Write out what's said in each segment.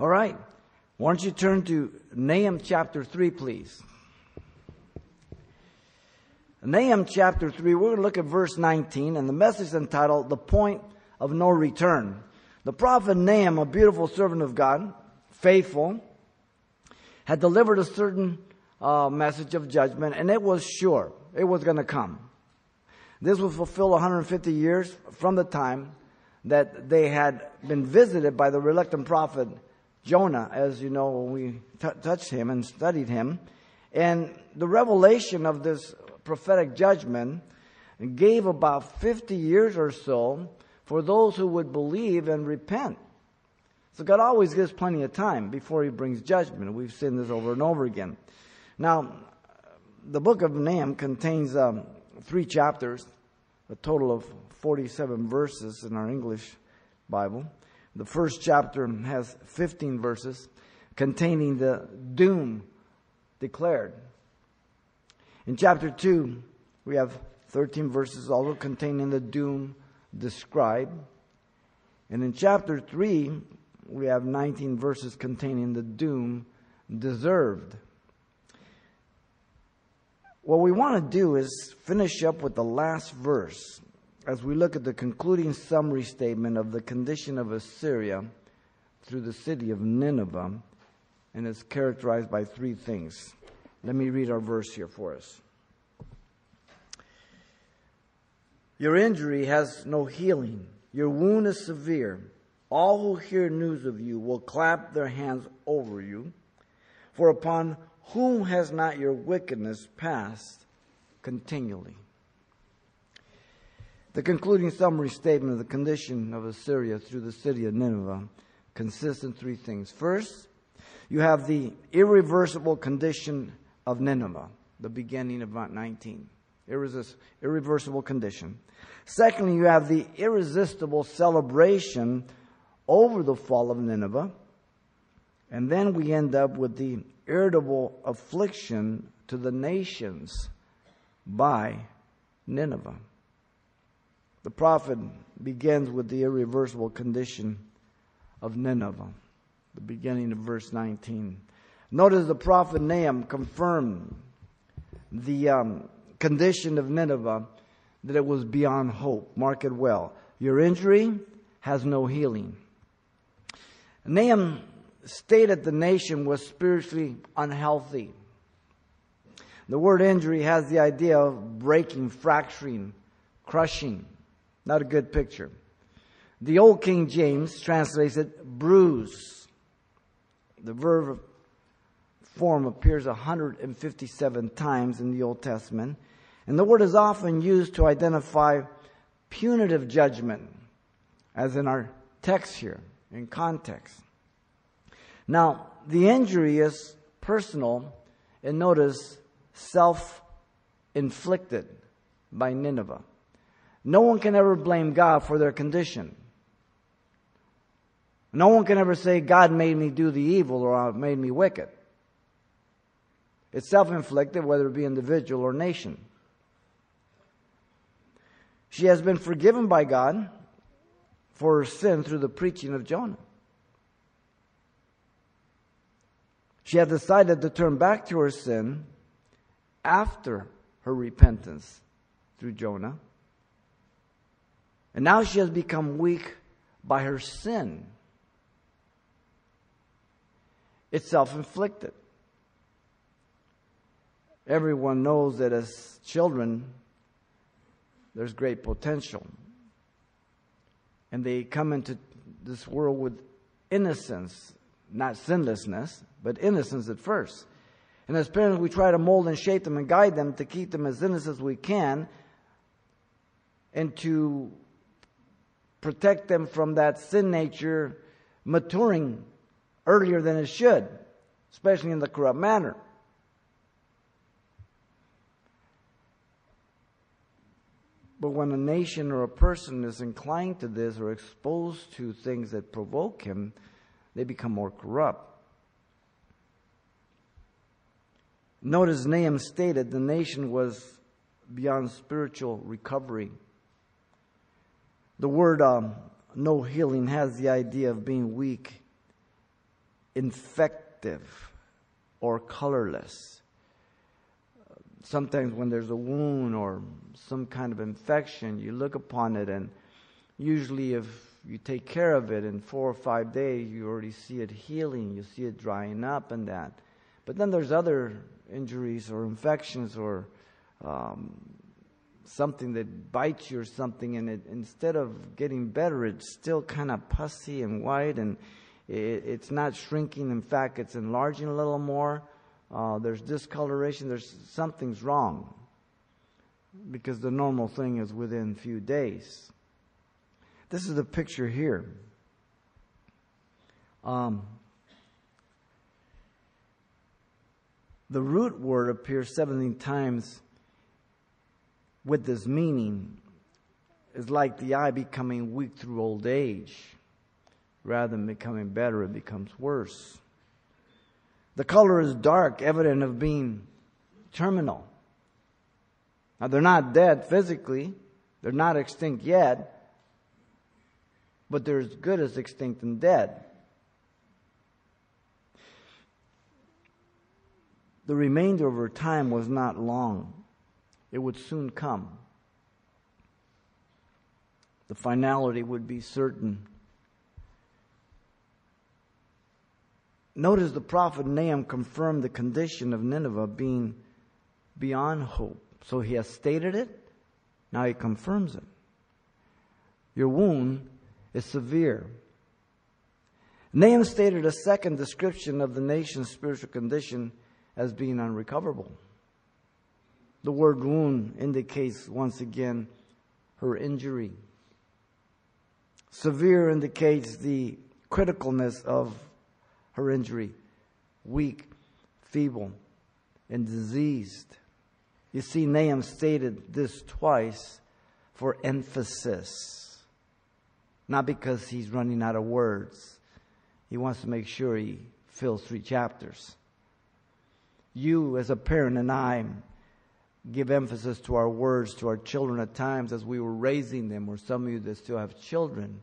All right. Why don't you turn to Nahum chapter 3, please? Nahum chapter 3, we're going to look at verse 19, and the message entitled The Point of No Return. The prophet Nahum, a beautiful servant of God, faithful, had delivered a certain uh, message of judgment, and it was sure. It was going to come. This would fulfill 150 years from the time that they had been visited by the reluctant prophet Jonah, as you know, we t- touched him and studied him. And the revelation of this prophetic judgment gave about 50 years or so for those who would believe and repent. So God always gives plenty of time before He brings judgment. We've seen this over and over again. Now, the book of Nahum contains um, three chapters, a total of 47 verses in our English Bible. The first chapter has 15 verses containing the doom declared. In chapter 2, we have 13 verses also containing the doom described. And in chapter 3, we have 19 verses containing the doom deserved. What we want to do is finish up with the last verse as we look at the concluding summary statement of the condition of Assyria through the city of Nineveh, and it's characterized by three things. Let me read our verse here for us. Your injury has no healing. Your wound is severe. All who hear news of you will clap their hands over you. For upon whom has not your wickedness passed continually? The concluding summary statement of the condition of Assyria through the city of Nineveh consists in three things. First, you have the irreversible condition of Nineveh, the beginning of 19. Irreversible condition. Secondly, you have the irresistible celebration over the fall of Nineveh. And then we end up with the irritable affliction to the nations by Nineveh. The prophet begins with the irreversible condition of Nineveh, the beginning of verse 19. Notice the prophet Nahum confirmed the um, condition of Nineveh that it was beyond hope. Mark it well. Your injury has no healing. Nahum stated the nation was spiritually unhealthy. The word injury has the idea of breaking, fracturing, crushing. Not a good picture. The Old King James translates it bruise. The verb form appears 157 times in the Old Testament, and the word is often used to identify punitive judgment, as in our text here, in context. Now, the injury is personal, and notice self inflicted by Nineveh. No one can ever blame God for their condition. No one can ever say, God made me do the evil or made me wicked. It's self inflicted, whether it be individual or nation. She has been forgiven by God for her sin through the preaching of Jonah. She had decided to turn back to her sin after her repentance through Jonah. And now she has become weak by her sin. It's self inflicted. Everyone knows that as children, there's great potential. And they come into this world with innocence, not sinlessness, but innocence at first. And as parents, we try to mold and shape them and guide them to keep them as innocent as we can and to protect them from that sin nature maturing earlier than it should, especially in the corrupt manner. But when a nation or a person is inclined to this or exposed to things that provoke him, they become more corrupt. Notice Nahum stated the nation was beyond spiritual recovery. The word um, no healing has the idea of being weak infective or colorless. Sometimes when there's a wound or some kind of infection, you look upon it and usually if you take care of it in four or five days, you already see it healing, you see it drying up and that. But then there's other injuries or infections or um, something that bites you or something, and it, instead of getting better, it's still kind of pussy and white, and it, it's not shrinking. In fact, it's enlarging a little more. Uh, there's discoloration. There's something's wrong because the normal thing is within a few days. This is the picture here. Um, the root word appears 17 times with this meaning is like the eye becoming weak through old age. Rather than becoming better, it becomes worse. The color is dark, evident of being terminal. Now, they're not dead physically, they're not extinct yet, but they're as good as extinct and dead. The remainder of her time was not long. It would soon come. The finality would be certain. Notice the prophet Nahum confirmed the condition of Nineveh being beyond hope. So he has stated it, now he confirms it. Your wound is severe. Nahum stated a second description of the nation's spiritual condition as being unrecoverable. The word wound indicates once again her injury. Severe indicates the criticalness of her injury. Weak, feeble, and diseased. You see, Nahum stated this twice for emphasis. Not because he's running out of words. He wants to make sure he fills three chapters. You, as a parent, and I, give emphasis to our words to our children at times as we were raising them, or some of you that still have children.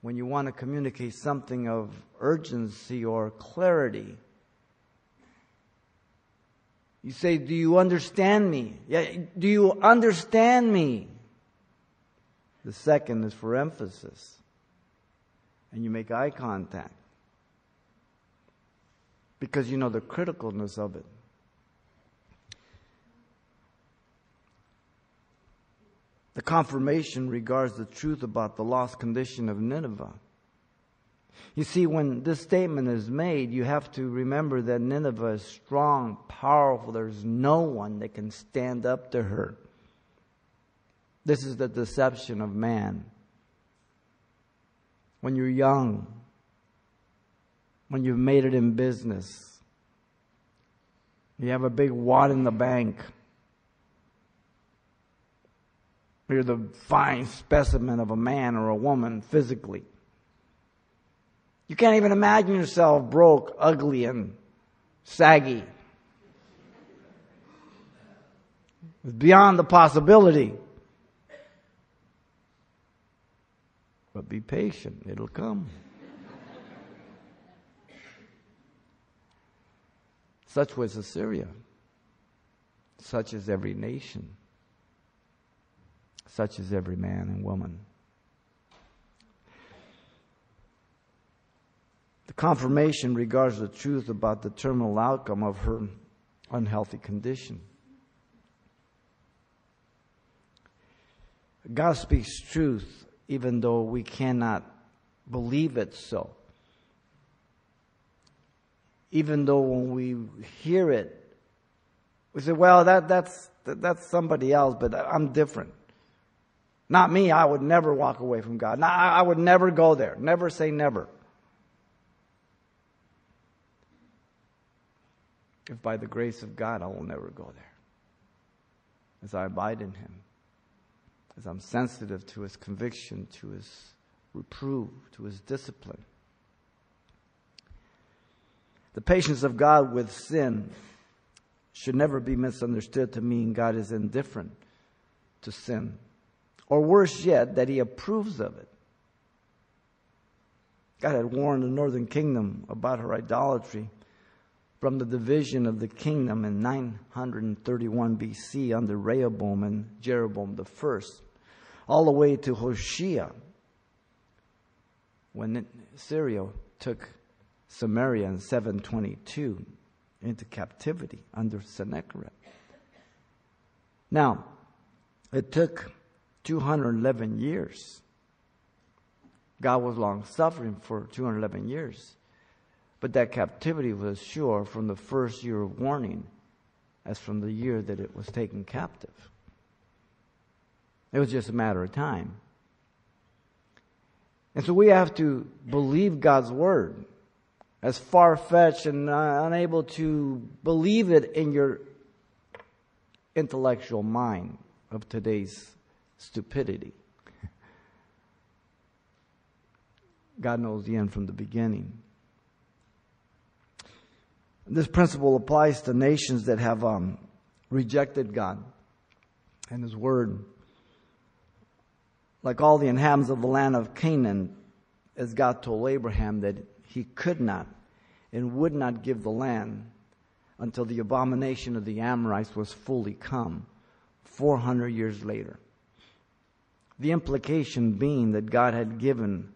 When you want to communicate something of urgency or clarity, you say, Do you understand me? Yeah, do you understand me? The second is for emphasis. And you make eye contact. Because you know the criticalness of it. The confirmation regards the truth about the lost condition of Nineveh. You see, when this statement is made, you have to remember that Nineveh is strong, powerful. There's no one that can stand up to her. This is the deception of man. When you're young, when you've made it in business, you have a big wad in the bank You're the fine specimen of a man or a woman physically. You can't even imagine yourself broke, ugly, and saggy. It's beyond the possibility. But be patient, it'll come. Such was Assyria. Such is every nation. Such is every man and woman. The confirmation regards the truth about the terminal outcome of her unhealthy condition. God speaks truth even though we cannot believe it so. Even though when we hear it, we say, well, that, that's, that, that's somebody else, but I'm different. Not me, I would never walk away from God. I would never go there. Never say never. If by the grace of God, I will never go there. As I abide in Him, as I'm sensitive to His conviction, to His reproof, to His discipline. The patience of God with sin should never be misunderstood to mean God is indifferent to sin or worse yet, that he approves of it. God had warned the northern kingdom about her idolatry from the division of the kingdom in 931 BC under Rehoboam and Jeroboam the first, all the way to Hoshea when Syria took Samaria in 722 into captivity under Sennacherib. Now, it took 211 years. God was long suffering for 211 years. But that captivity was sure from the first year of warning as from the year that it was taken captive. It was just a matter of time. And so we have to believe God's word. As far fetched and unable to believe it in your intellectual mind of today's stupidity. God knows the end from the beginning. This principle applies to nations that have um, rejected God and His Word. Like all the inhabitants of the land of Canaan, as God told Abraham that he could not and would not give the land until the abomination of the Amorites was fully come, 400 years later. The implication being that God had given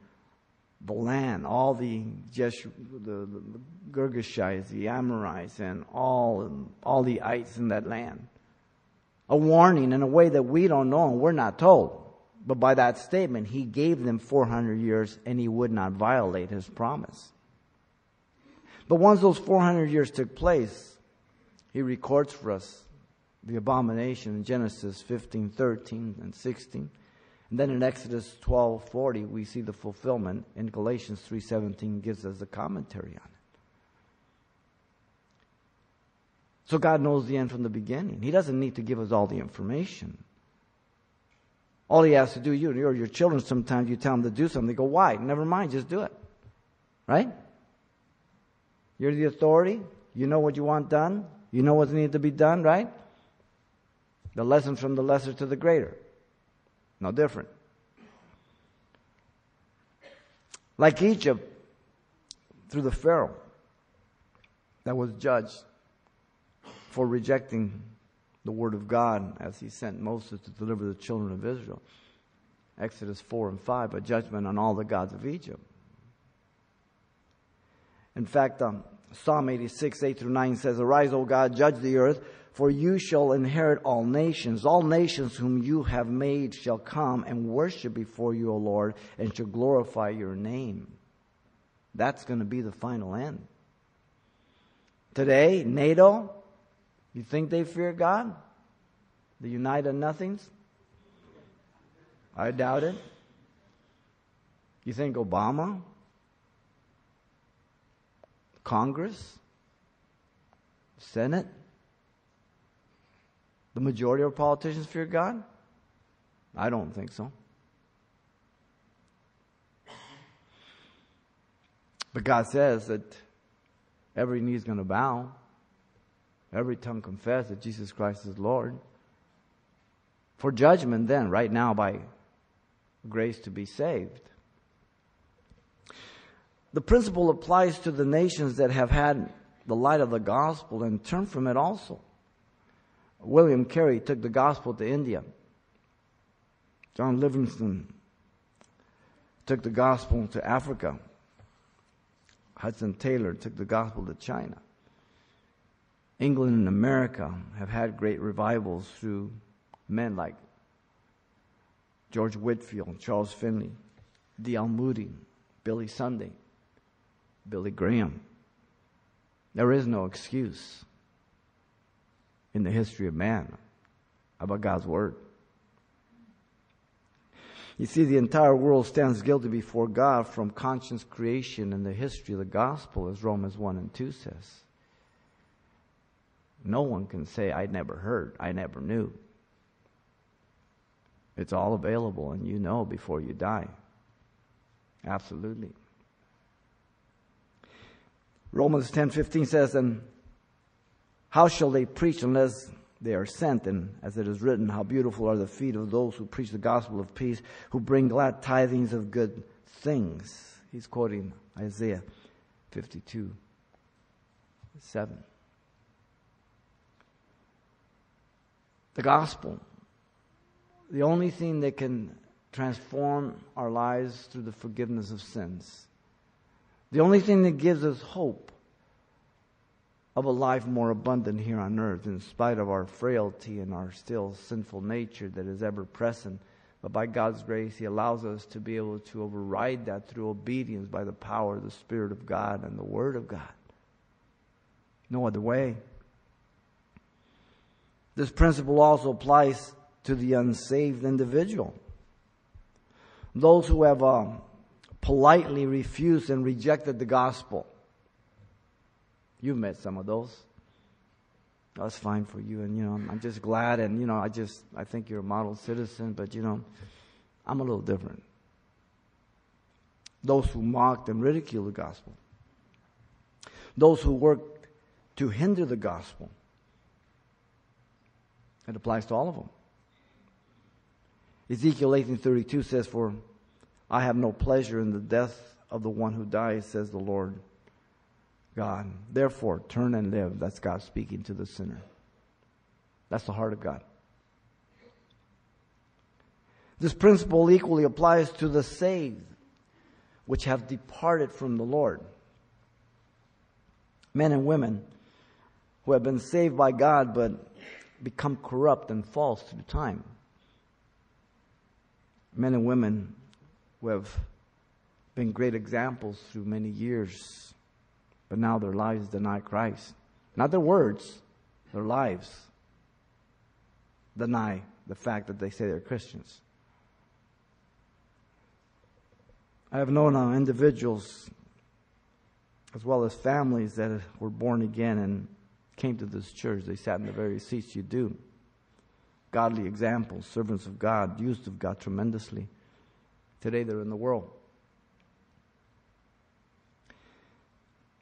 the land, all the Jesh, the, the, Girgashites, the Amorites, and all, all the ites in that land. A warning in a way that we don't know and we're not told. But by that statement, he gave them 400 years and he would not violate his promise. But once those 400 years took place, he records for us the abomination in Genesis 15, 13, and 16. And then in Exodus 12:40 we see the fulfillment and Galatians 3:17 gives us a commentary on it. So God knows the end from the beginning. He doesn't need to give us all the information. All he has to do, you or your children, sometimes you tell them to do something, they go, why? Never mind, just do it. Right? You're the authority. You know what you want done. You know what needs to be done, right? The lesson from the lesser to the greater. No different. Like Egypt, through the Pharaoh that was judged for rejecting the word of God as he sent Moses to deliver the children of Israel. Exodus 4 and 5, a judgment on all the gods of Egypt. In fact, um, Psalm 86, 8 through 9 says, Arise, O God, judge the earth, for you shall inherit all nations. All nations whom you have made shall come and worship before you, O Lord, and shall glorify your name. That's going to be the final end. Today, NATO, you think they fear God? The United Nothings? I doubt it. You think Obama? Congress? Senate? The majority of politicians fear God? I don't think so. But God says that every knee is going to bow, every tongue confess that Jesus Christ is Lord. For judgment, then, right now, by grace to be saved. The principle applies to the nations that have had the light of the gospel and turned from it also. William Carey took the gospel to India. John Livingstone took the gospel to Africa. Hudson Taylor took the gospel to China. England and America have had great revivals through men like George Whitefield, Charles Finley, D.L. Moody, Billy Sunday, Billy Graham. There is no excuse in the history of man about God's Word. You see, the entire world stands guilty before God from conscious creation in the history of the gospel, as Romans 1 and 2 says. No one can say, I never heard, I never knew. It's all available, and you know before you die. Absolutely. Romans 10:15 says, "And how shall they preach unless they are sent? And as it is written, how beautiful are the feet of those who preach the gospel of peace, who bring glad tidings of good things. He's quoting Isaiah 52 7. The gospel, the only thing that can transform our lives through the forgiveness of sins, the only thing that gives us hope of a life more abundant here on earth, in spite of our frailty and our still sinful nature that is ever present. But by God's grace, He allows us to be able to override that through obedience by the power of the Spirit of God and the Word of God. No other way. This principle also applies to the unsaved individual. Those who have um, politely refused and rejected the gospel. You've met some of those. That's fine for you, and you know, I'm just glad, and you know, I just, I think you're a model citizen, but you know, I'm a little different. Those who mocked and ridiculed the gospel. Those who worked to hinder the gospel. It applies to all of them. Ezekiel 18:32 says, "For I have no pleasure in the death of the one who dies," says the Lord God. Therefore, turn and live. That's God speaking to the sinner. That's the heart of God. This principle equally applies to the saved, which have departed from the Lord. Men and women who have been saved by God but become corrupt and false through time. Men and women who have been great examples through many years, but now their lives deny Christ. Not their words, their lives deny the fact that they say they're Christians. I have known uh, individuals as well as families that were born again and came to this church. They sat in the very seats you do. Godly examples, servants of God, used of God tremendously. Today they're in the world.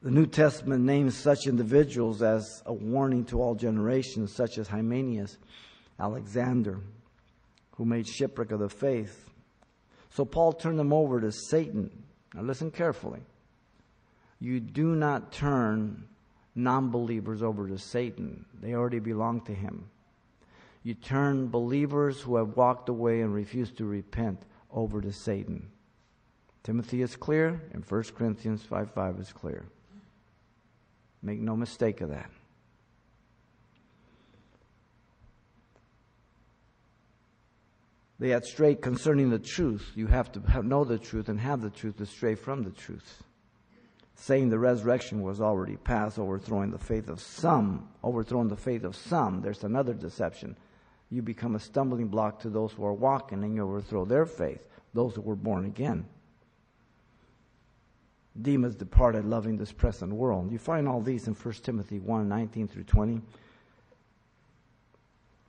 The New Testament names such individuals as a warning to all generations, such as Hymenaeus, Alexander, who made shipwreck of the faith. So Paul turned them over to Satan. Now listen carefully. You do not turn non believers over to Satan, they already belong to him. You turn believers who have walked away and refused to repent over to Satan. Timothy is clear, and 1 Corinthians 5 5 is clear. Make no mistake of that. They had strayed concerning the truth. You have to know the truth and have the truth to stray from the truth. Saying the resurrection was already past, overthrowing the faith of some, overthrowing the faith of some. There's another deception you become a stumbling block to those who are walking and you overthrow their faith, those who were born again. Demas departed, loving this present world. You find all these in 1 Timothy 1 19 through 20,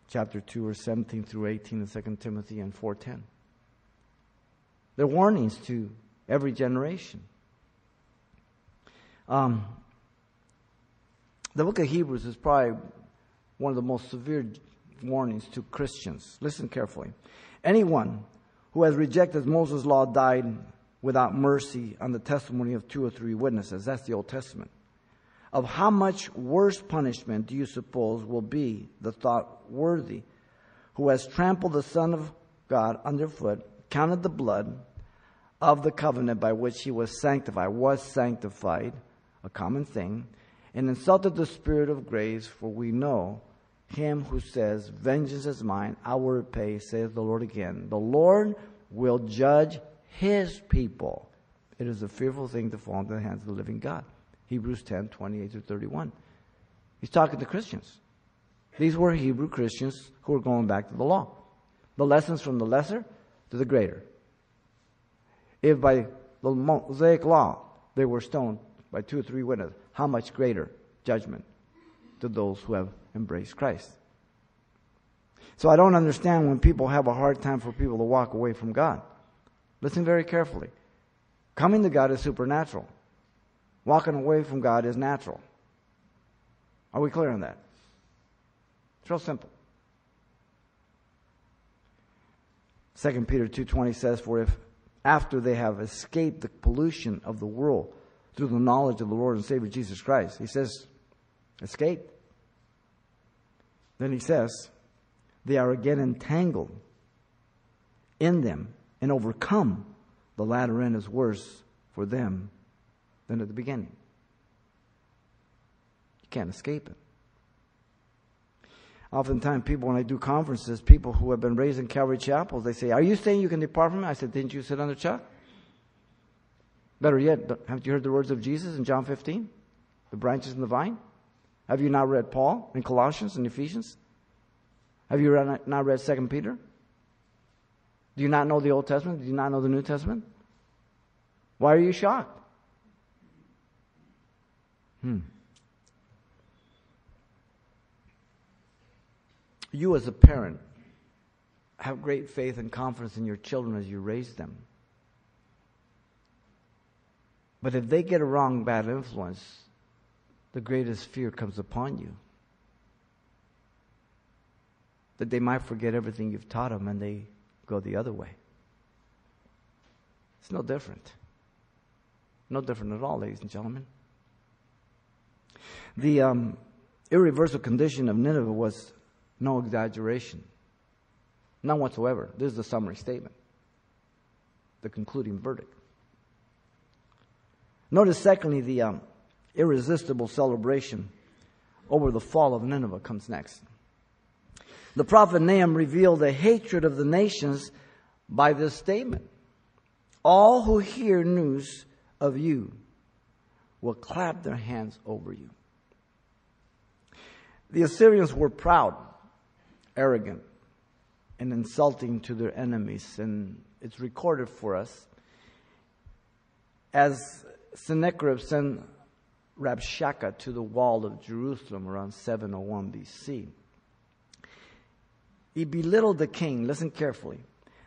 chapter 2, or 17 through 18 in 2 Timothy, and 410. They're warnings to every generation. Um, the book of Hebrews is probably one of the most severe warnings to Christians. Listen carefully. Anyone who has rejected Moses' law died without mercy on the testimony of two or three witnesses. That's the Old Testament. Of how much worse punishment do you suppose will be the thought worthy who has trampled the Son of God underfoot, counted the blood of the covenant by which he was sanctified, was sanctified, a common thing, and insulted the Spirit of grace, for we know him who says, Vengeance is mine, I will repay, says the Lord again. The Lord will judge his people. It is a fearful thing to fall into the hands of the living God. Hebrews 10, 28 through 31. He's talking to Christians. These were Hebrew Christians who were going back to the law. The lessons from the lesser to the greater. If by the Mosaic law they were stoned by two or three witnesses, how much greater judgment to those who have embraced Christ. So I don't understand when people have a hard time for people to walk away from God. Listen very carefully. Coming to God is supernatural. Walking away from God is natural. Are we clear on that? It's real simple. 2 Peter 2:20 says for if after they have escaped the pollution of the world through the knowledge of the Lord and Savior Jesus Christ. He says, escape. Then he says, they are again entangled in them and overcome. The latter end is worse for them than at the beginning. You can't escape it. Oftentimes, people, when I do conferences, people who have been raised in Calvary chapels, they say, Are you saying you can depart from me? I said, Didn't you sit under Chuck? Better yet, haven't you heard the words of Jesus in John 15? The branches and the vine? Have you not read Paul in Colossians and Ephesians? Have you not read 2 Peter? Do you not know the Old Testament? Do you not know the New Testament? Why are you shocked? Hmm. You, as a parent, have great faith and confidence in your children as you raise them. But if they get a wrong, bad influence, the greatest fear comes upon you. That they might forget everything you've taught them and they go the other way. It's no different. No different at all, ladies and gentlemen. The um, irreversible condition of Nineveh was no exaggeration. None whatsoever. This is the summary statement, the concluding verdict. Notice, secondly, the um, irresistible celebration over the fall of Nineveh comes next. The prophet Nahum revealed the hatred of the nations by this statement All who hear news of you will clap their hands over you. The Assyrians were proud arrogant and insulting to their enemies. And it's recorded for us as Sennacherib sent Rabshakeh to the wall of Jerusalem around 701 BC. He belittled the king. Listen carefully.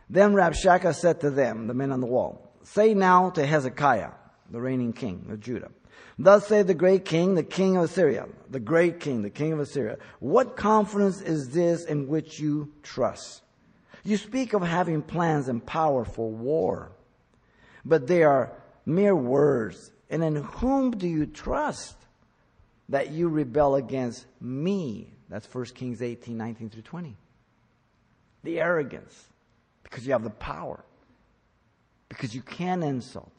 Then Rabshakeh said to them, the men on the wall, Say now to Hezekiah, the reigning king of Judah, Thus saith the great king, the king of Assyria, the great king, the king of Assyria. What confidence is this in which you trust? You speak of having plans and power for war, but they are mere words. And in whom do you trust that you rebel against me? That's 1 Kings 18, 19 through 20. The arrogance, because you have the power, because you can insult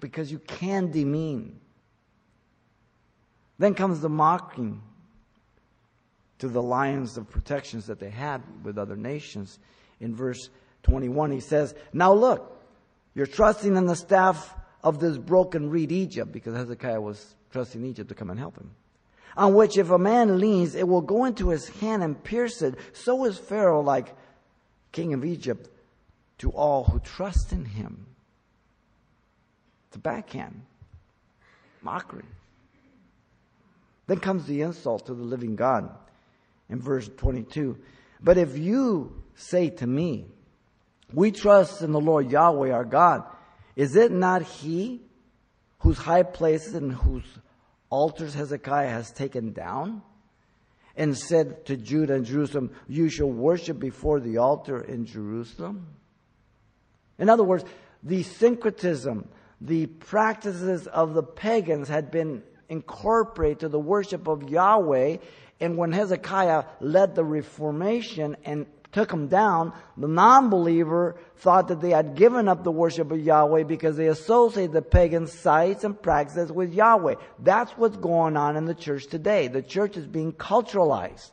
because you can demean. Then comes the mocking to the lions of protections that they had with other nations. In verse 21, he says, Now look, you're trusting in the staff of this broken reed Egypt, because Hezekiah was trusting Egypt to come and help him. On which if a man leans, it will go into his hand and pierce it. So is Pharaoh like king of Egypt to all who trust in him. A backhand. Mockery. Then comes the insult to the living God in verse 22. But if you say to me, We trust in the Lord Yahweh our God, is it not He whose high places and whose altars Hezekiah has taken down? And said to Judah and Jerusalem, You shall worship before the altar in Jerusalem? In other words, the syncretism, the practices of the pagans had been incorporated to the worship of Yahweh. And when Hezekiah led the reformation and took them down, the non-believer thought that they had given up the worship of Yahweh because they associated the pagan sites and practices with Yahweh. That's what's going on in the church today. The church is being culturalized.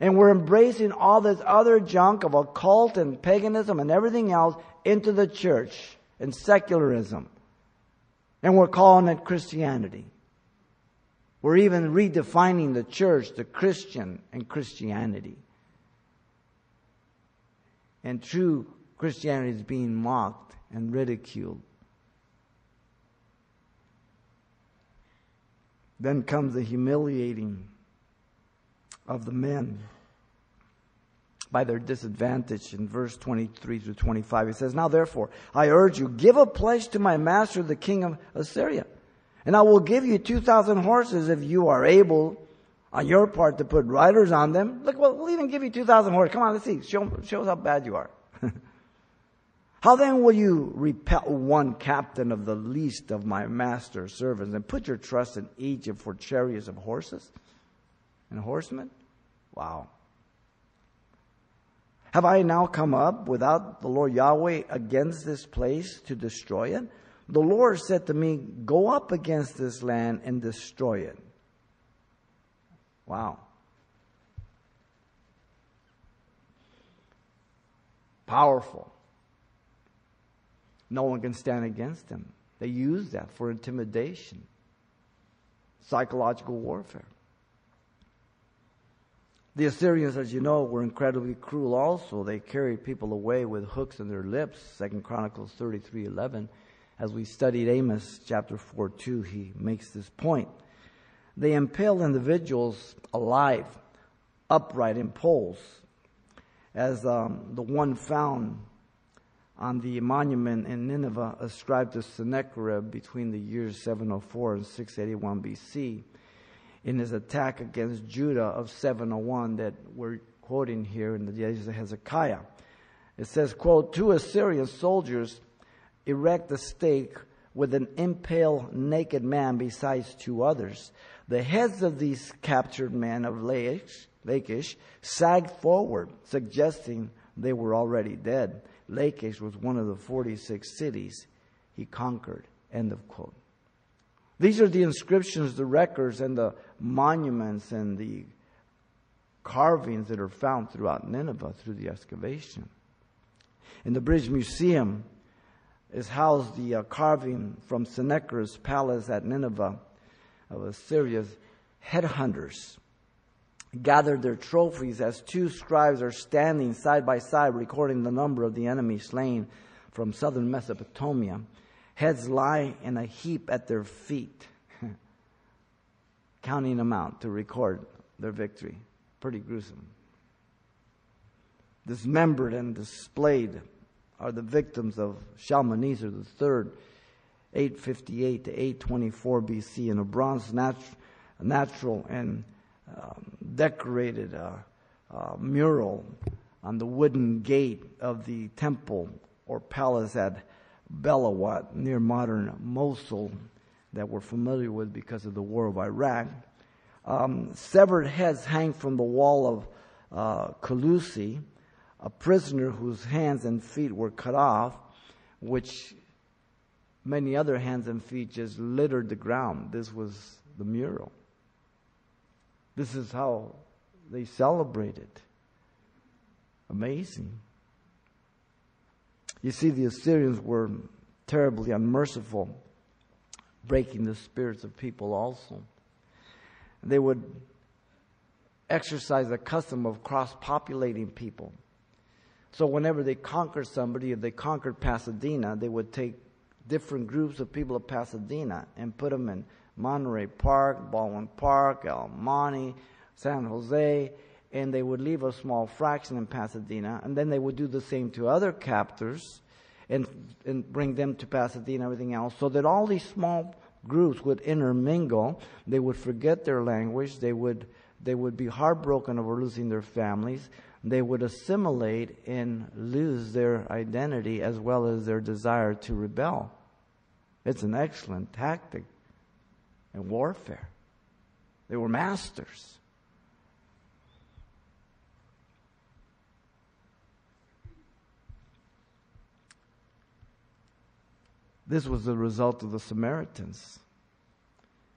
And we're embracing all this other junk of occult and paganism and everything else into the church and secularism. And we're calling it Christianity. We're even redefining the church, the Christian, and Christianity. And true Christianity is being mocked and ridiculed. Then comes the humiliating of the men by their disadvantage in verse 23 through 25. He says, Now therefore, I urge you, give a pledge to my master, the king of Assyria, and I will give you 2,000 horses if you are able on your part to put riders on them. Look, we'll, even give you 2,000 horses. Come on, let's see. Show, show us how bad you are. How then will you repel one captain of the least of my master's servants and put your trust in Egypt for chariots of horses and horsemen? Wow. Have I now come up without the Lord Yahweh against this place to destroy it? The Lord said to me, Go up against this land and destroy it. Wow. Powerful. No one can stand against them. They use that for intimidation, psychological warfare. The Assyrians, as you know, were incredibly cruel also. They carried people away with hooks in their lips. Second Chronicles 33 11. As we studied Amos chapter 4 2, he makes this point. They impale individuals alive, upright in poles, as um, the one found on the monument in Nineveh ascribed to Sennacherib between the years 704 and 681 BC in his attack against Judah of 701 that we're quoting here in the days of Hezekiah. It says, quote, two Assyrian soldiers erect a stake with an impaled naked man besides two others. The heads of these captured men of Lachish, Lachish sagged forward, suggesting they were already dead. Lachish was one of the 46 cities he conquered. End of quote. These are the inscriptions, the records, and the monuments and the carvings that are found throughout Nineveh through the excavation. In the British Museum is housed the uh, carving from Sennacherib's palace at Nineveh of Assyria's headhunters gathered their trophies as two scribes are standing side by side recording the number of the enemy slain from southern Mesopotamia. Heads lie in a heap at their feet, counting them out to record their victory. Pretty gruesome. Dismembered and displayed are the victims of Shalmaneser III, 858 to 824 BC, in a bronze nat- natural and um, decorated uh, uh, mural on the wooden gate of the temple or palace at Belawat near modern Mosul that we're familiar with because of the war of Iraq. Um, severed heads hang from the wall of uh, a prisoner whose hands and feet were cut off, which many other hands and feet just littered the ground. This was the mural. This is how they celebrated. Amazing. You see, the Assyrians were terribly unmerciful, breaking the spirits of people also. They would exercise a custom of cross populating people. So, whenever they conquered somebody, if they conquered Pasadena, they would take different groups of people of Pasadena and put them in Monterey Park, Baldwin Park, El Monte, San Jose, and they would leave a small fraction in Pasadena, and then they would do the same to other captors and, and bring them to Pasadena, and everything else, so that all these small groups would intermingle. They would forget their language. They would, they would be heartbroken over losing their families. They would assimilate and lose their identity as well as their desire to rebel. It's an excellent tactic in warfare. They were masters. This was the result of the Samaritans.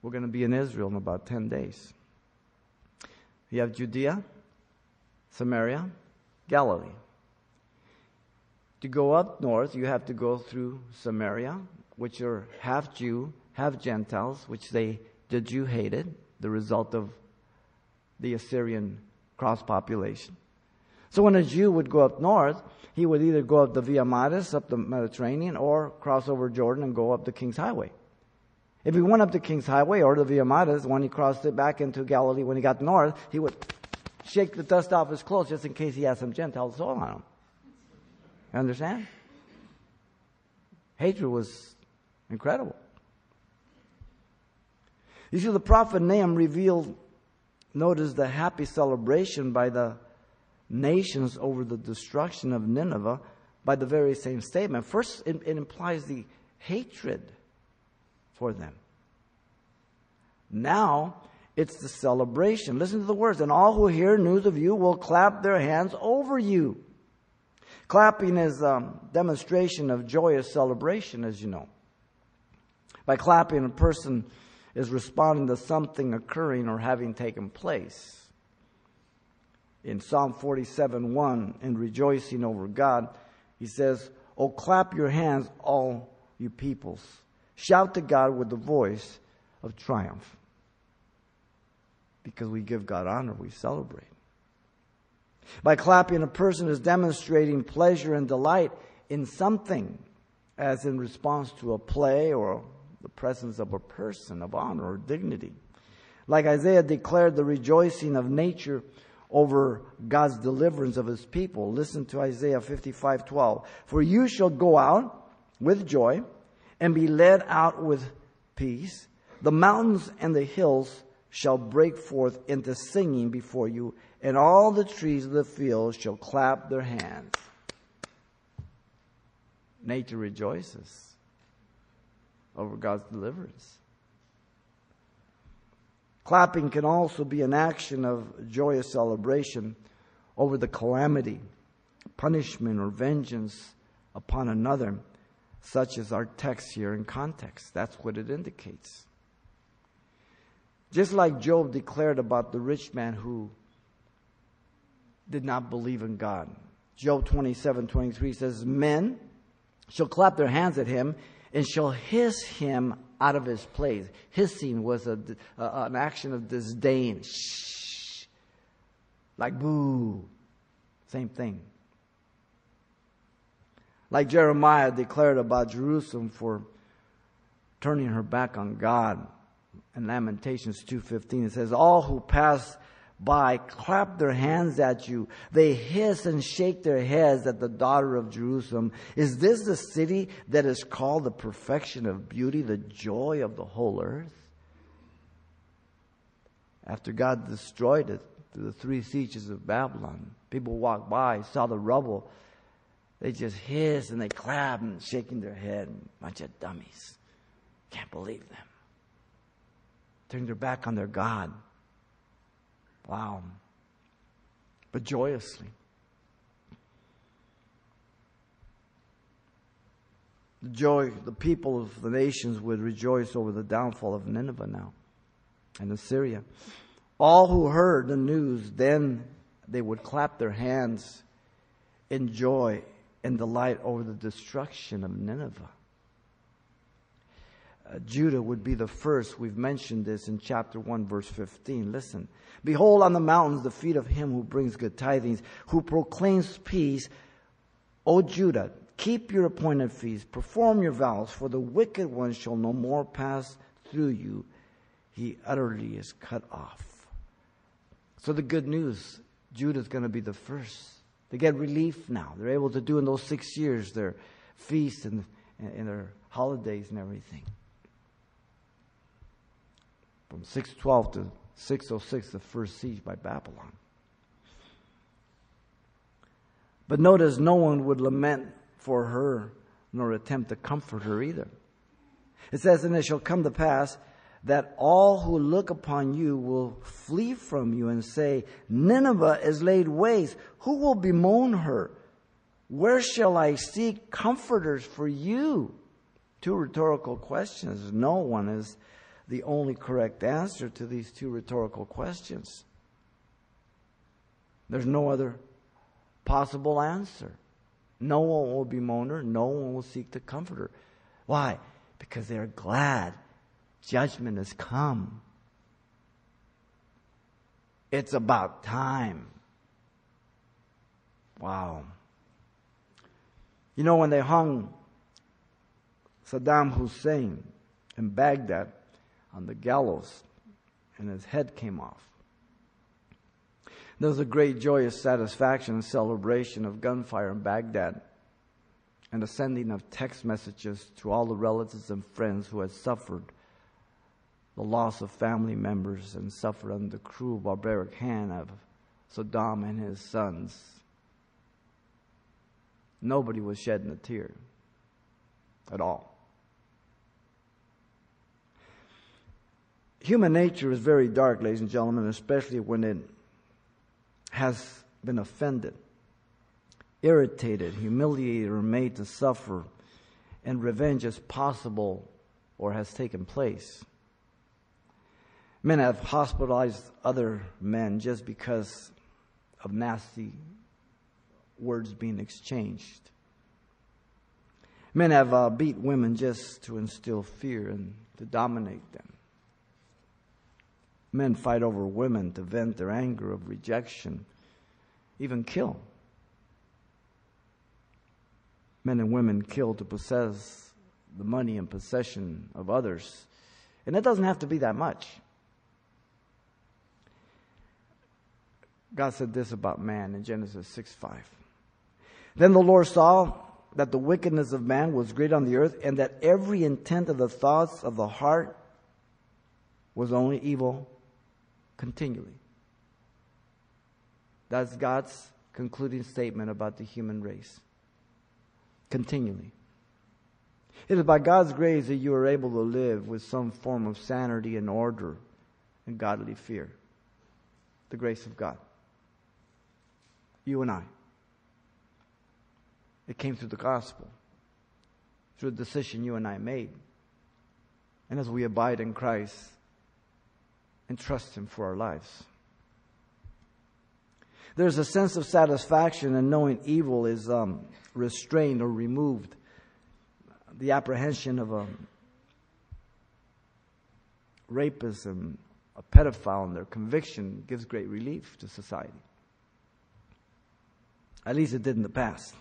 We're going to be in Israel in about 10 days. You have Judea, Samaria, Galilee. To go up north, you have to go through Samaria, which are half Jew, have Gentiles, which they, the Jew hated, the result of the Assyrian cross population. So when a Jew would go up north, he would either go up the Via Maris, up the Mediterranean, or cross over Jordan and go up the King's Highway. If he went up the King's Highway or the Via Maris, when he crossed it back into Galilee, when he got north, he would shake the dust off his clothes just in case he had some Gentile soil on him. You understand? Hatred was incredible. You see, the prophet Nahum revealed, notice the happy celebration by the nations over the destruction of Nineveh by the very same statement. First, it, it implies the hatred for them. Now, it's the celebration. Listen to the words. And all who hear news of you will clap their hands over you. Clapping is a demonstration of joyous celebration, as you know. By clapping, a person is responding to something occurring or having taken place. In Psalm 47 1, in rejoicing over God, he says, Oh, clap your hands, all you peoples. Shout to God with the voice of triumph. Because we give God honor, we celebrate. By clapping, a person is demonstrating pleasure and delight in something, as in response to a play or the presence of a person of honor or dignity. Like Isaiah declared the rejoicing of nature over God's deliverance of his people. Listen to Isaiah 55 12. For you shall go out with joy and be led out with peace. The mountains and the hills shall break forth into singing before you, and all the trees of the field shall clap their hands. Nature rejoices over God's deliverance. Clapping can also be an action of joyous celebration over the calamity, punishment, or vengeance upon another, such as our text here in context. That's what it indicates. Just like Job declared about the rich man who did not believe in God. Job 27 23 says, Men shall clap their hands at him and shall hiss him out of his place. Hissing was a, an action of disdain. Shh. Like boo. Same thing. Like Jeremiah declared about Jerusalem for turning her back on God. In Lamentations 2.15 it says, All who pass by clap their hands at you. They hiss and shake their heads at the daughter of Jerusalem. Is this the city that is called the perfection of beauty, the joy of the whole earth? After God destroyed it through the three sieges of Babylon, people walked by, saw the rubble. They just hiss and they clap and shaking their head. Bunch of dummies. Can't believe them. Turning their back on their God. Wow. But joyously. The joy, the people of the nations would rejoice over the downfall of Nineveh now and Assyria. All who heard the news, then they would clap their hands in joy and delight over the destruction of Nineveh. Uh, Judah would be the first. We've mentioned this in chapter 1, verse 15. Listen. Behold on the mountains the feet of him who brings good tidings, who proclaims peace. O Judah, keep your appointed feasts, perform your vows, for the wicked one shall no more pass through you. He utterly is cut off. So the good news, Judah is going to be the first. They get relief now. They're able to do in those six years their feasts and, and their holidays and everything. From 612 to 606, the first siege by Babylon. But notice no one would lament for her nor attempt to comfort her either. It says, And it shall come to pass that all who look upon you will flee from you and say, Nineveh is laid waste. Who will bemoan her? Where shall I seek comforters for you? Two rhetorical questions. No one is the only correct answer to these two rhetorical questions. There's no other possible answer. No one will bemoan her. No one will seek to comfort her. Why? Because they are glad judgment has come. It's about time. Wow. You know, when they hung Saddam Hussein in Baghdad, on the gallows and his head came off. There was a great joyous satisfaction and celebration of gunfire in Baghdad and the sending of text messages to all the relatives and friends who had suffered the loss of family members and suffered under the cruel barbaric hand of Saddam and his sons. nobody was shedding a tear at all. Human nature is very dark, ladies and gentlemen, especially when it has been offended, irritated, humiliated, or made to suffer, and revenge is possible or has taken place. Men have hospitalized other men just because of nasty words being exchanged. Men have uh, beat women just to instill fear and to dominate them. Men fight over women to vent their anger of rejection, even kill. Men and women kill to possess the money and possession of others. And it doesn't have to be that much. God said this about man in Genesis 6 5. Then the Lord saw that the wickedness of man was great on the earth, and that every intent of the thoughts of the heart was only evil continually. That's God's concluding statement about the human race. Continually. It is by God's grace that you are able to live with some form of sanity and order and godly fear. The grace of God. You and I. It came through the gospel, through a decision you and I made. And as we abide in Christ and trust Him for our lives. There's a sense of satisfaction in knowing evil is um, restrained or removed. The apprehension of a rapist and a pedophile and their conviction gives great relief to society. At least it did in the past.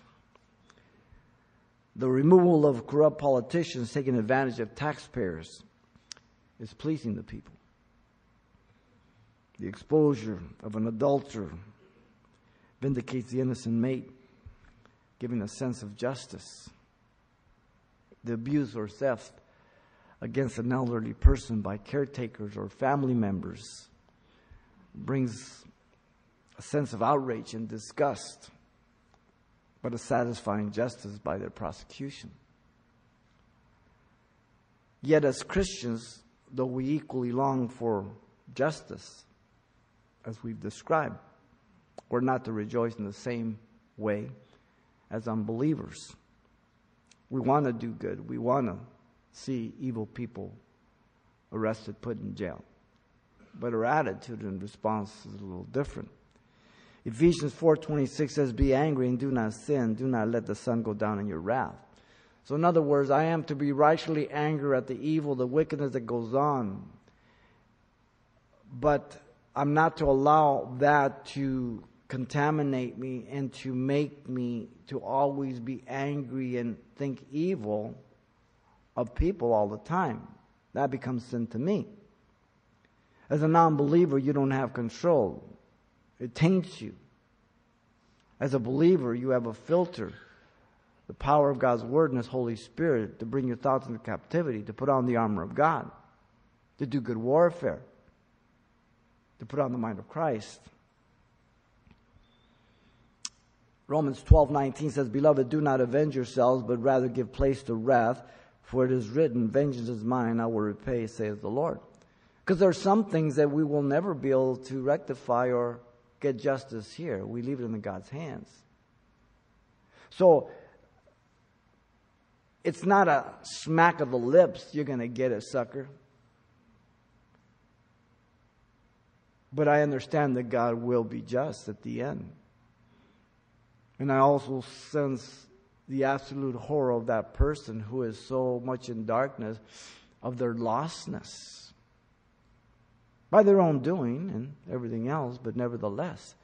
The removal of corrupt politicians taking advantage of taxpayers is pleasing the people. The exposure of an adulterer vindicates the innocent mate, giving a sense of justice. The abuse or theft against an elderly person by caretakers or family members brings a sense of outrage and disgust but a satisfying justice by their prosecution. Yet, as Christians, though we equally long for justice, as we've described, we're not to rejoice in the same way as unbelievers. We want to do good. We want to see evil people arrested, put in jail. But our attitude and response is a little different. Ephesians 4:26 says be angry and do not sin do not let the sun go down in your wrath. So in other words, I am to be righteously angry at the evil, the wickedness that goes on. But I'm not to allow that to contaminate me and to make me to always be angry and think evil of people all the time. That becomes sin to me. As a non believer, you don't have control. It taints you. As a believer, you have a filter, the power of God's Word and His Holy Spirit to bring your thoughts into captivity, to put on the armor of God, to do good warfare, to put on the mind of Christ. Romans 12, 19 says, Beloved, do not avenge yourselves, but rather give place to wrath, for it is written, Vengeance is mine, I will repay, saith the Lord. Because there are some things that we will never be able to rectify or get justice here. We leave it in God's hands. So it's not a smack of the lips, you're going to get it, sucker. But I understand that God will be just at the end. And I also sense the absolute horror of that person who is so much in darkness of their lostness by their own doing and everything else, but nevertheless,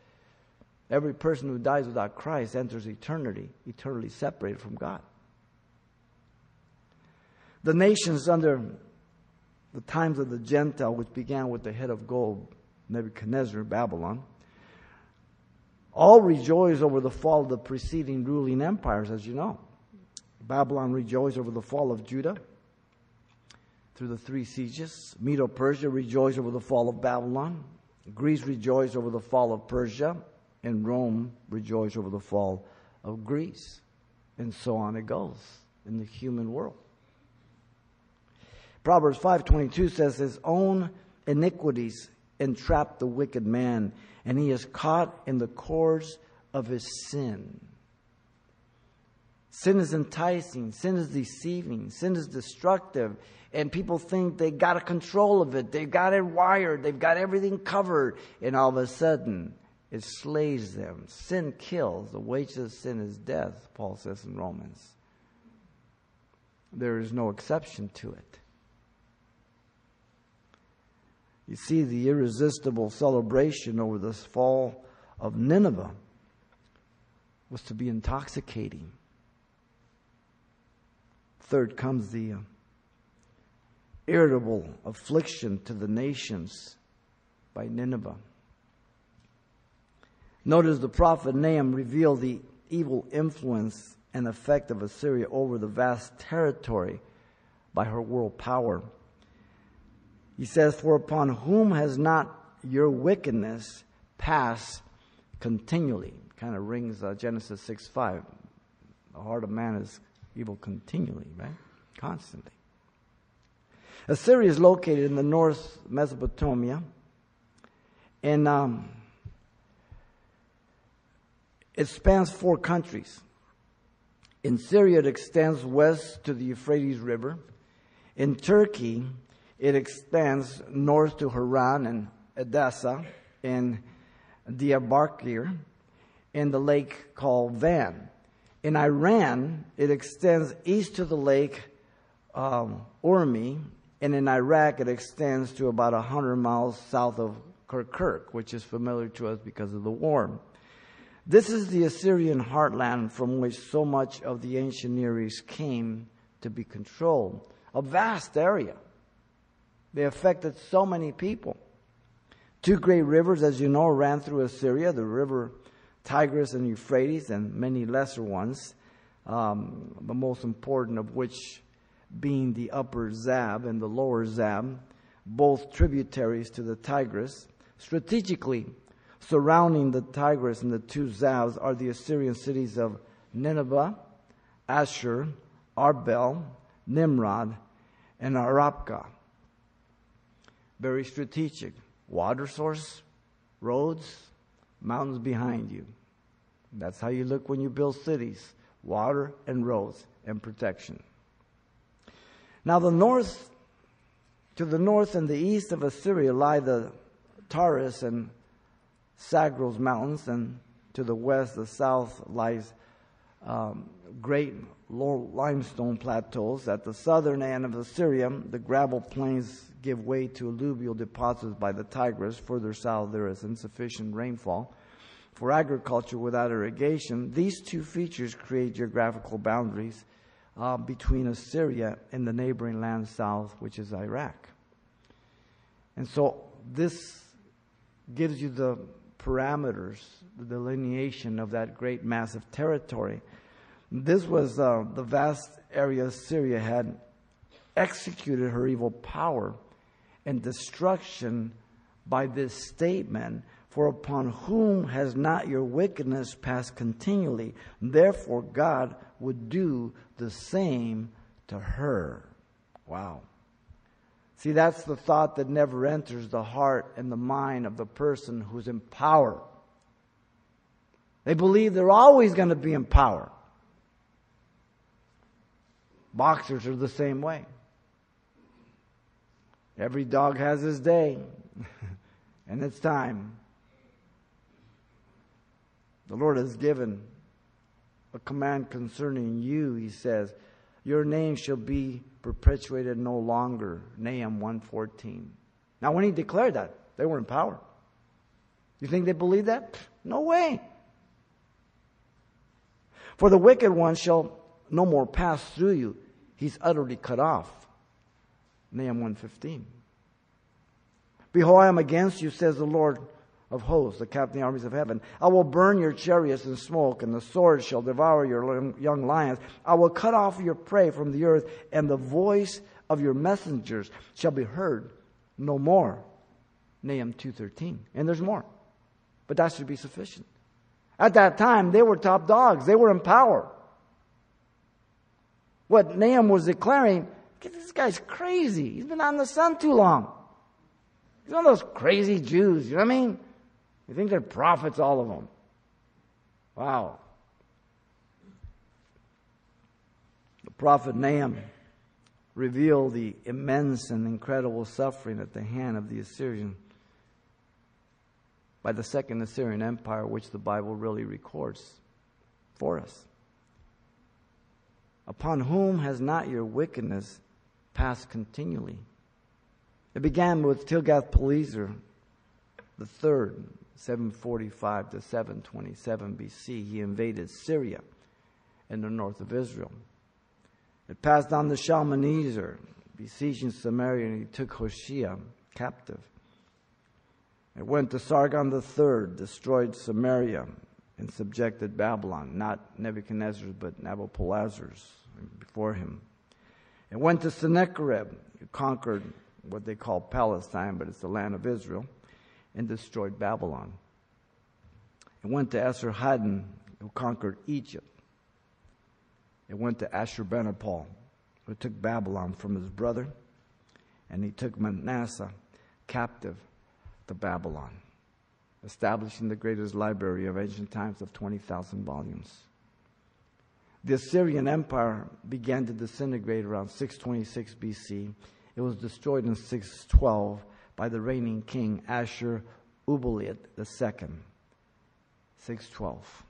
every person who dies without Christ enters eternity, eternally separated from God. The nations under the times of the Gentile, which began with the head of gold, Nebuchadnezzar, Babylon, all rejoice over the fall of the preceding ruling empires, as you know. Babylon rejoiced over the fall of Judah through the three sieges. Medo Persia rejoiced over the fall of Babylon. Greece rejoiced over the fall of Persia. And Rome rejoiced over the fall of Greece. And so on it goes in the human world. Proverbs 5:22 says his own iniquities entrap the wicked man and he is caught in the cords of his sin. Sin is enticing, sin is deceiving, sin is destructive, and people think they got a control of it, they've got it wired, they've got everything covered, and all of a sudden it slays them. Sin kills, the wages of sin is death, Paul says in Romans. There is no exception to it. You see, the irresistible celebration over the fall of Nineveh was to be intoxicating. Third comes the uh, irritable affliction to the nations by Nineveh. Notice the prophet Nahum revealed the evil influence and effect of Assyria over the vast territory by her world power. He says, For upon whom has not your wickedness passed continually? Kind of rings uh, Genesis 6 5. The heart of man is evil continually, right? Constantly. Assyria is located in the north Mesopotamia. And um, it spans four countries. In Syria, it extends west to the Euphrates River. In Turkey, it extends north to Haran and Edessa in Diyarbakir in the lake called Van. In Iran, it extends east to the lake um, and in Iraq, it extends to about 100 miles south of Kirkuk, which is familiar to us because of the war. This is the Assyrian heartland from which so much of the ancient Near East came to be controlled. A vast area. They affected so many people. Two great rivers, as you know, ran through Assyria the river Tigris and Euphrates, and many lesser ones, um, the most important of which being the upper Zab and the lower Zab, both tributaries to the Tigris. Strategically, surrounding the Tigris and the two Zabs are the Assyrian cities of Nineveh, Ashur, Arbel, Nimrod, and Arrapkha very strategic. Water source, roads, mountains behind you. That's how you look when you build cities water and roads and protection. Now, the north, to the north and the east of Assyria lie the Taurus and Zagros mountains, and to the west, the south lies um, great limestone plateaus. At the southern end of Assyria, the gravel plains give way to alluvial deposits by the Tigris. Further south, there is insufficient rainfall. For agriculture without irrigation, these two features create geographical boundaries uh, between Assyria and the neighboring land south, which is Iraq. And so this gives you the parameters, the delineation of that great massive territory. This was uh, the vast area Syria had executed her evil power and destruction by this statement For upon whom has not your wickedness passed continually? Therefore, God would do the same to her. Wow. See, that's the thought that never enters the heart and the mind of the person who's in power. They believe they're always going to be in power. Boxers are the same way. Every dog has his day, and it's time. The Lord has given a command concerning you, he says, your name shall be perpetuated no longer. Nahum 114. Now when he declared that, they were in power. You think they believe that? No way. For the wicked one shall no more pass through you. He's utterly cut off. Nahum 115. Behold, I am against you, says the Lord of hosts, the captain of the armies of heaven. I will burn your chariots in smoke, and the sword shall devour your young lions. I will cut off your prey from the earth, and the voice of your messengers shall be heard no more. Nahum 2.13. And there's more. But that should be sufficient. At that time, they were top dogs. They were in power. What Nahum was declaring, this guy's crazy. He's been on the sun too long. He's one of those crazy Jews, you know what I mean? You think they're prophets, all of them. Wow. The prophet Nahum revealed the immense and incredible suffering at the hand of the Assyrian by the Second Assyrian Empire, which the Bible really records for us. Upon whom has not your wickedness passed continually? It began with Tiglath-Pileser the third, 745 to 727 BC. He invaded Syria in the north of Israel. It passed on to Shalmaneser, besieging Samaria, and he took Hoshea captive. It went to Sargon III, destroyed Samaria, and subjected Babylon, not Nebuchadnezzar's, but Nabopolassar's before him. It went to Sennacherib, who conquered what they call Palestine, but it's the land of Israel, and destroyed Babylon. It went to Esarhaddon, who conquered Egypt. It went to Ashurbanipal, who took Babylon from his brother, and he took Manasseh captive to Babylon, establishing the greatest library of ancient times of 20,000 volumes. The Assyrian Empire began to disintegrate around 626 BC. It was destroyed in 612 by the reigning king Ashur Uballit II. 612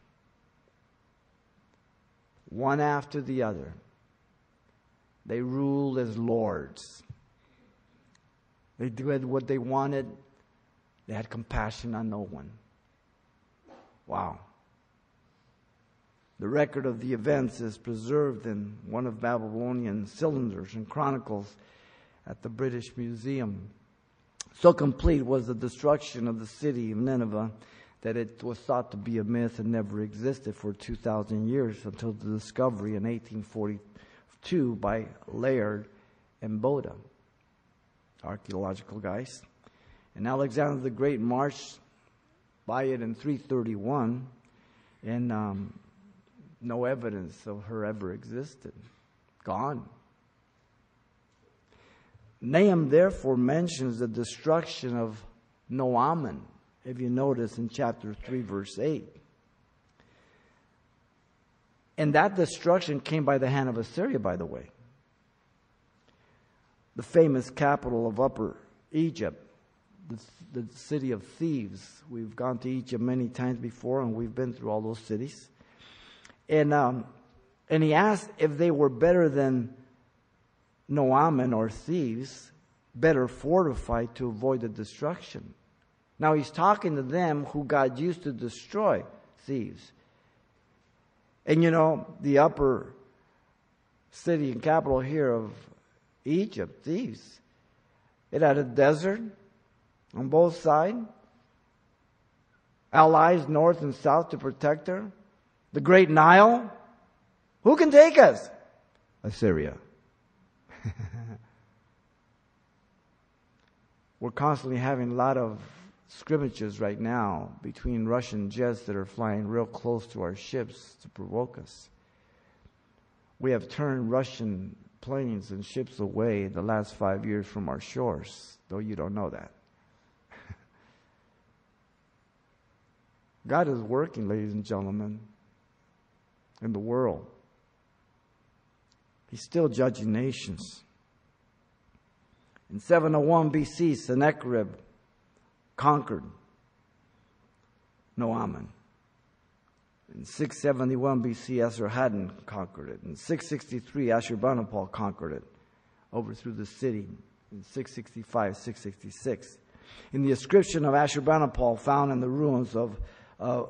one after the other. They ruled as lords. They did what they wanted. They had compassion on no one. Wow. The record of the events is preserved in one of Babylonian cylinders and chronicles at the British Museum. So complete was the destruction of the city of Nineveh that it was thought to be a myth and never existed for 2,000 years until the discovery in 1842 by Layard and Botta, archaeological guys. And Alexander the Great marched by it in 331, and um, no evidence of her ever existed. Gone. Nahum therefore mentions the destruction of No-Amon if you notice in chapter 3, verse 8. And that destruction came by the hand of Assyria, by the way. The famous capital of Upper Egypt, the, the city of Thebes. We've gone to Egypt many times before, and we've been through all those cities. And, um, and he asked if they were better than No-Amon or Thebes, better fortified to avoid the destruction. Now he's talking to them who God used to destroy Thebes. And you know, the upper city and capital here of Egypt, Thebes, it had a desert on both sides, allies north and south to protect her, the great Nile. Who can take us? Assyria. We're constantly having a lot of scrimmages right now between Russian jets that are flying real close to our ships to provoke us. We have turned Russian planes and ships away the last five years from our shores, though you don't know that. God is working, ladies and gentlemen, in the world. He's still judging nations. In 701 BC, Sennacherib conquered No-Amon. In 671 BC, Esarhaddon conquered it. In 663, Ashurbanipal conquered it, overthrew the city. In 665, 666. In the inscription of Ashurbanipal found in the ruins of uh,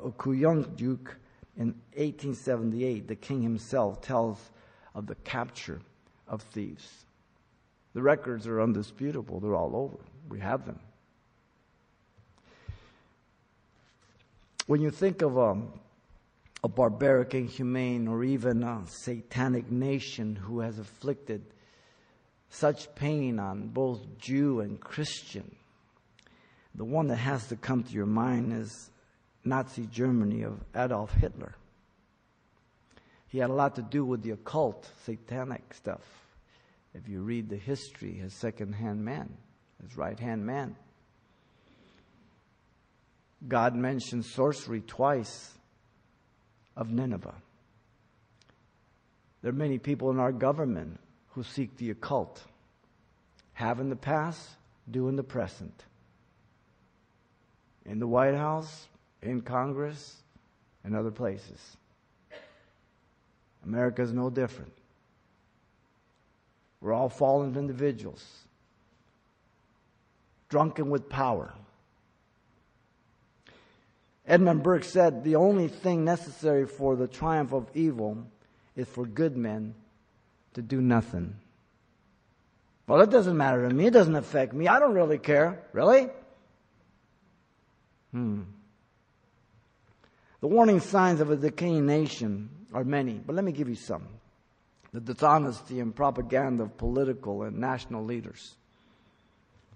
in 1878, the king himself tells of the capture of Thebes. The records are undisputable, they're all over. We have them. When you think of a, a barbaric, inhumane, or even a satanic nation who has afflicted such pain on both Jew and Christian, the one that has to come to your mind is Nazi Germany of Adolf Hitler. He had a lot to do with the occult, satanic stuff. If you read the history, his second hand man, his right hand man. God mentions sorcery twice of Nineveh. There are many people in our government who seek the occult, have in the past, do in the present. In the White House, in Congress, and other places. America is no different. We're all fallen individuals, drunken with power. Edmund Burke said the only thing necessary for the triumph of evil is for good men to do nothing. Well, it doesn't matter to me. It doesn't affect me. I don't really care. Really? Hmm. The warning signs of a decaying nation are many, but let me give you some. The dishonesty and propaganda of political and national leaders.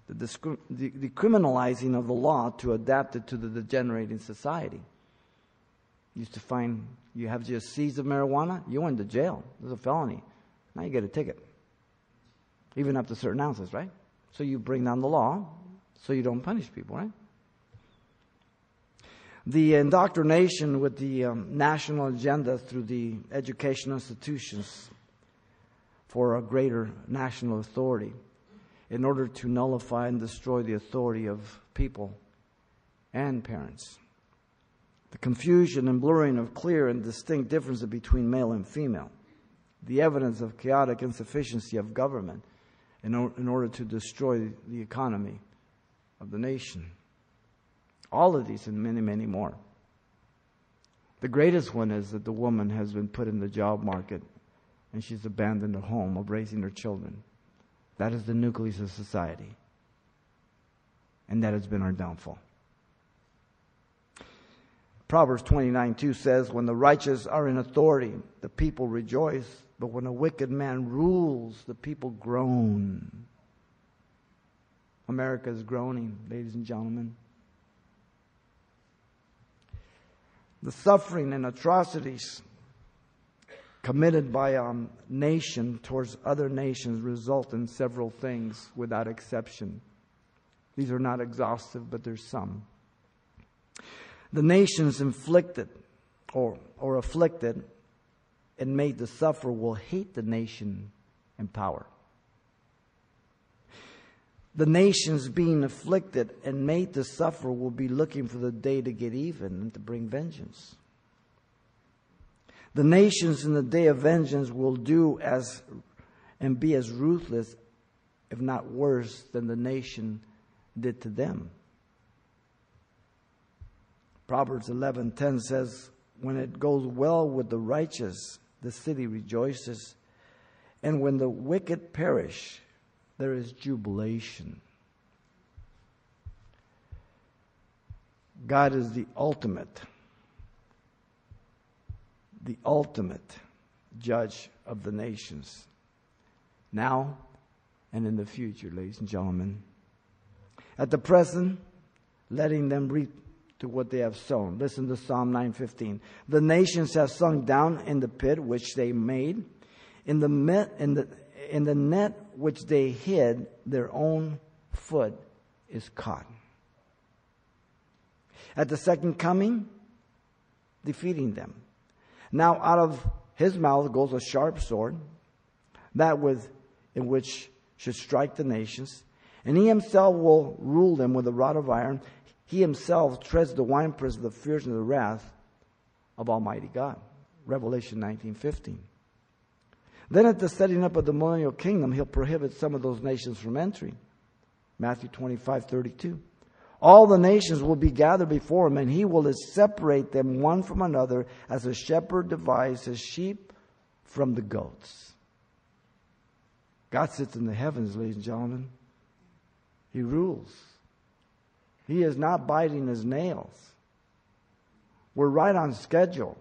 The, discri- the, the criminalizing of the law to adapt it to the degenerating society. You Used to find you have just seeds of marijuana, you went to jail. There's a felony. Now you get a ticket. Even up to certain ounces, right? So you bring down the law so you don't punish people, right? The indoctrination with the um, national agenda through the educational institutions for a greater national authority in order to nullify and destroy the authority of people and parents. The confusion and blurring of clear and distinct differences between male and female. The evidence of chaotic insufficiency of government in, in order to destroy the economy of the nation. All of these and many, many more. The greatest one is that the woman has been put in the job market and she's abandoned the home of raising her children. That is the nucleus of society. And that has been our downfall. Proverbs 29 2 says, When the righteous are in authority, the people rejoice, but when a wicked man rules, the people groan. America is groaning, ladies and gentlemen. The suffering and atrocities committed by a um, nation towards other nations result in several things without exception. These are not exhaustive, but there's some. The nations inflicted or, or afflicted and made to suffer will hate the nation in power. The nations being afflicted and made to suffer will be looking for the day to get even and to bring vengeance. The nations in the day of vengeance will do as and be as ruthless, if not worse, than the nation did to them. Proverbs 11:10 says, "When it goes well with the righteous, the city rejoices, and when the wicked perish, there is jubilation." God is the ultimate the ultimate judge of the nations, now and in the future, ladies and gentlemen. At the present, letting them reap to what they have sown. Listen to Psalm 9:15. The nations have sunk down in the pit which they made, in the net, in the in the net which they hid, their own foot is caught. At the second coming, defeating them. Now out of his mouth goes a sharp sword, that with in which should strike the nations, and he himself will rule them with a rod of iron. He himself treads the winepress of the fierceness of the wrath of Almighty God. Revelation 19:15. Then at the setting up of the millennial kingdom, he'll prohibit some of those nations from entering. Matthew 25:32. All the nations will be gathered before him, and he will separate them one from another as a shepherd divides his sheep from the goats. God sits in the heavens, ladies and gentlemen. He rules. He is not biting his nails. We're right on schedule.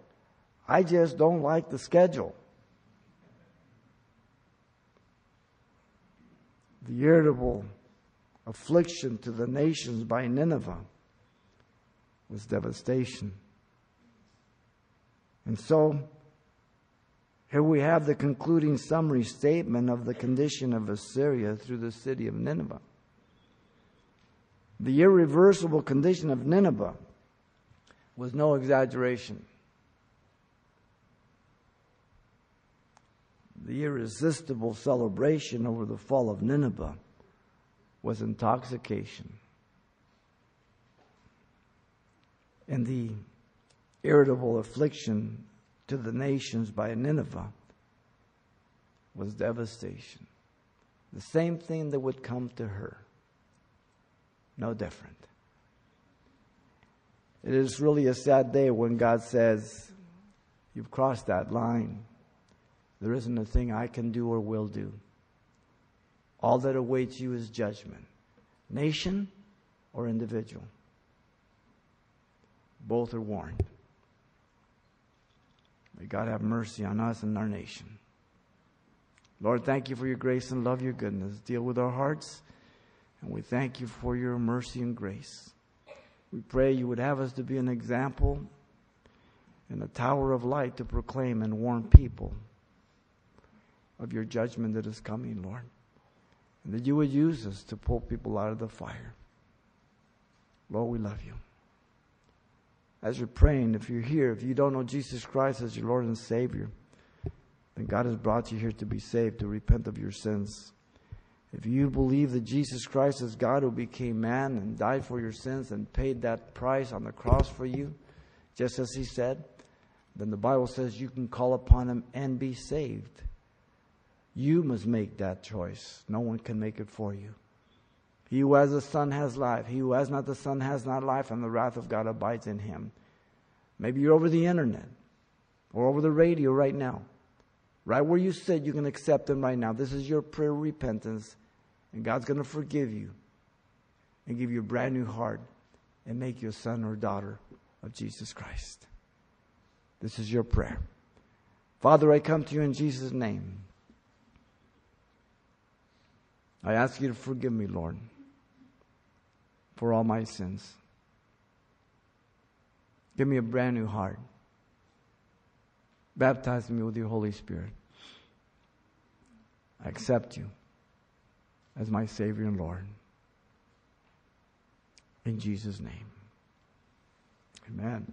I just don't like the schedule. The irritable affliction to the nations by Nineveh was devastation. And so, Here we have the concluding summary statement of the condition of Assyria through the city of Nineveh. The irreversible condition of Nineveh was no exaggeration. The irresistible celebration over the fall of Nineveh was intoxication. And the irritable affliction to the nations by Nineveh was devastation. The same thing that would come to her. No different. It is really a sad day when God says, You've crossed that line. There isn't a thing I can do or will do. All that awaits you is judgment, nation or individual. Both are warned. May God have mercy on us and our nation. Lord, thank you for your grace and love, your goodness. Deal with our hearts, and we thank you for your mercy and grace. We pray you would have us to be an example and a tower of light to proclaim and warn people of your judgment that is coming, Lord. And that you would use us to pull people out of the fire. Lord, we love you as you're praying, if you're here, if you don't know Jesus Christ as your Lord and Savior, then God has brought you here to be saved, to repent of your sins. If you believe that Jesus Christ is God who became man and died for your sins and paid that price on the cross for you, just as he said, then the Bible says you can call upon him and be saved. You must make that choice. No one can make it for you. He who has the Son has life. He who has not the Son has not life, and the wrath of God abides in him. Maybe you're over the internet or over the radio right now. Right where you sit, you can accept Him right now. This is your prayer of repentance, and God's going to forgive you and give you a brand new heart and make you a son or daughter of Jesus Christ. This is your prayer. Father, I come to you in Jesus' name. I ask you to forgive me, Lord for all my sins. Give me a brand new heart. Baptize me with your Holy Spirit. I accept you as my Savior and Lord. In Jesus' name. Amen.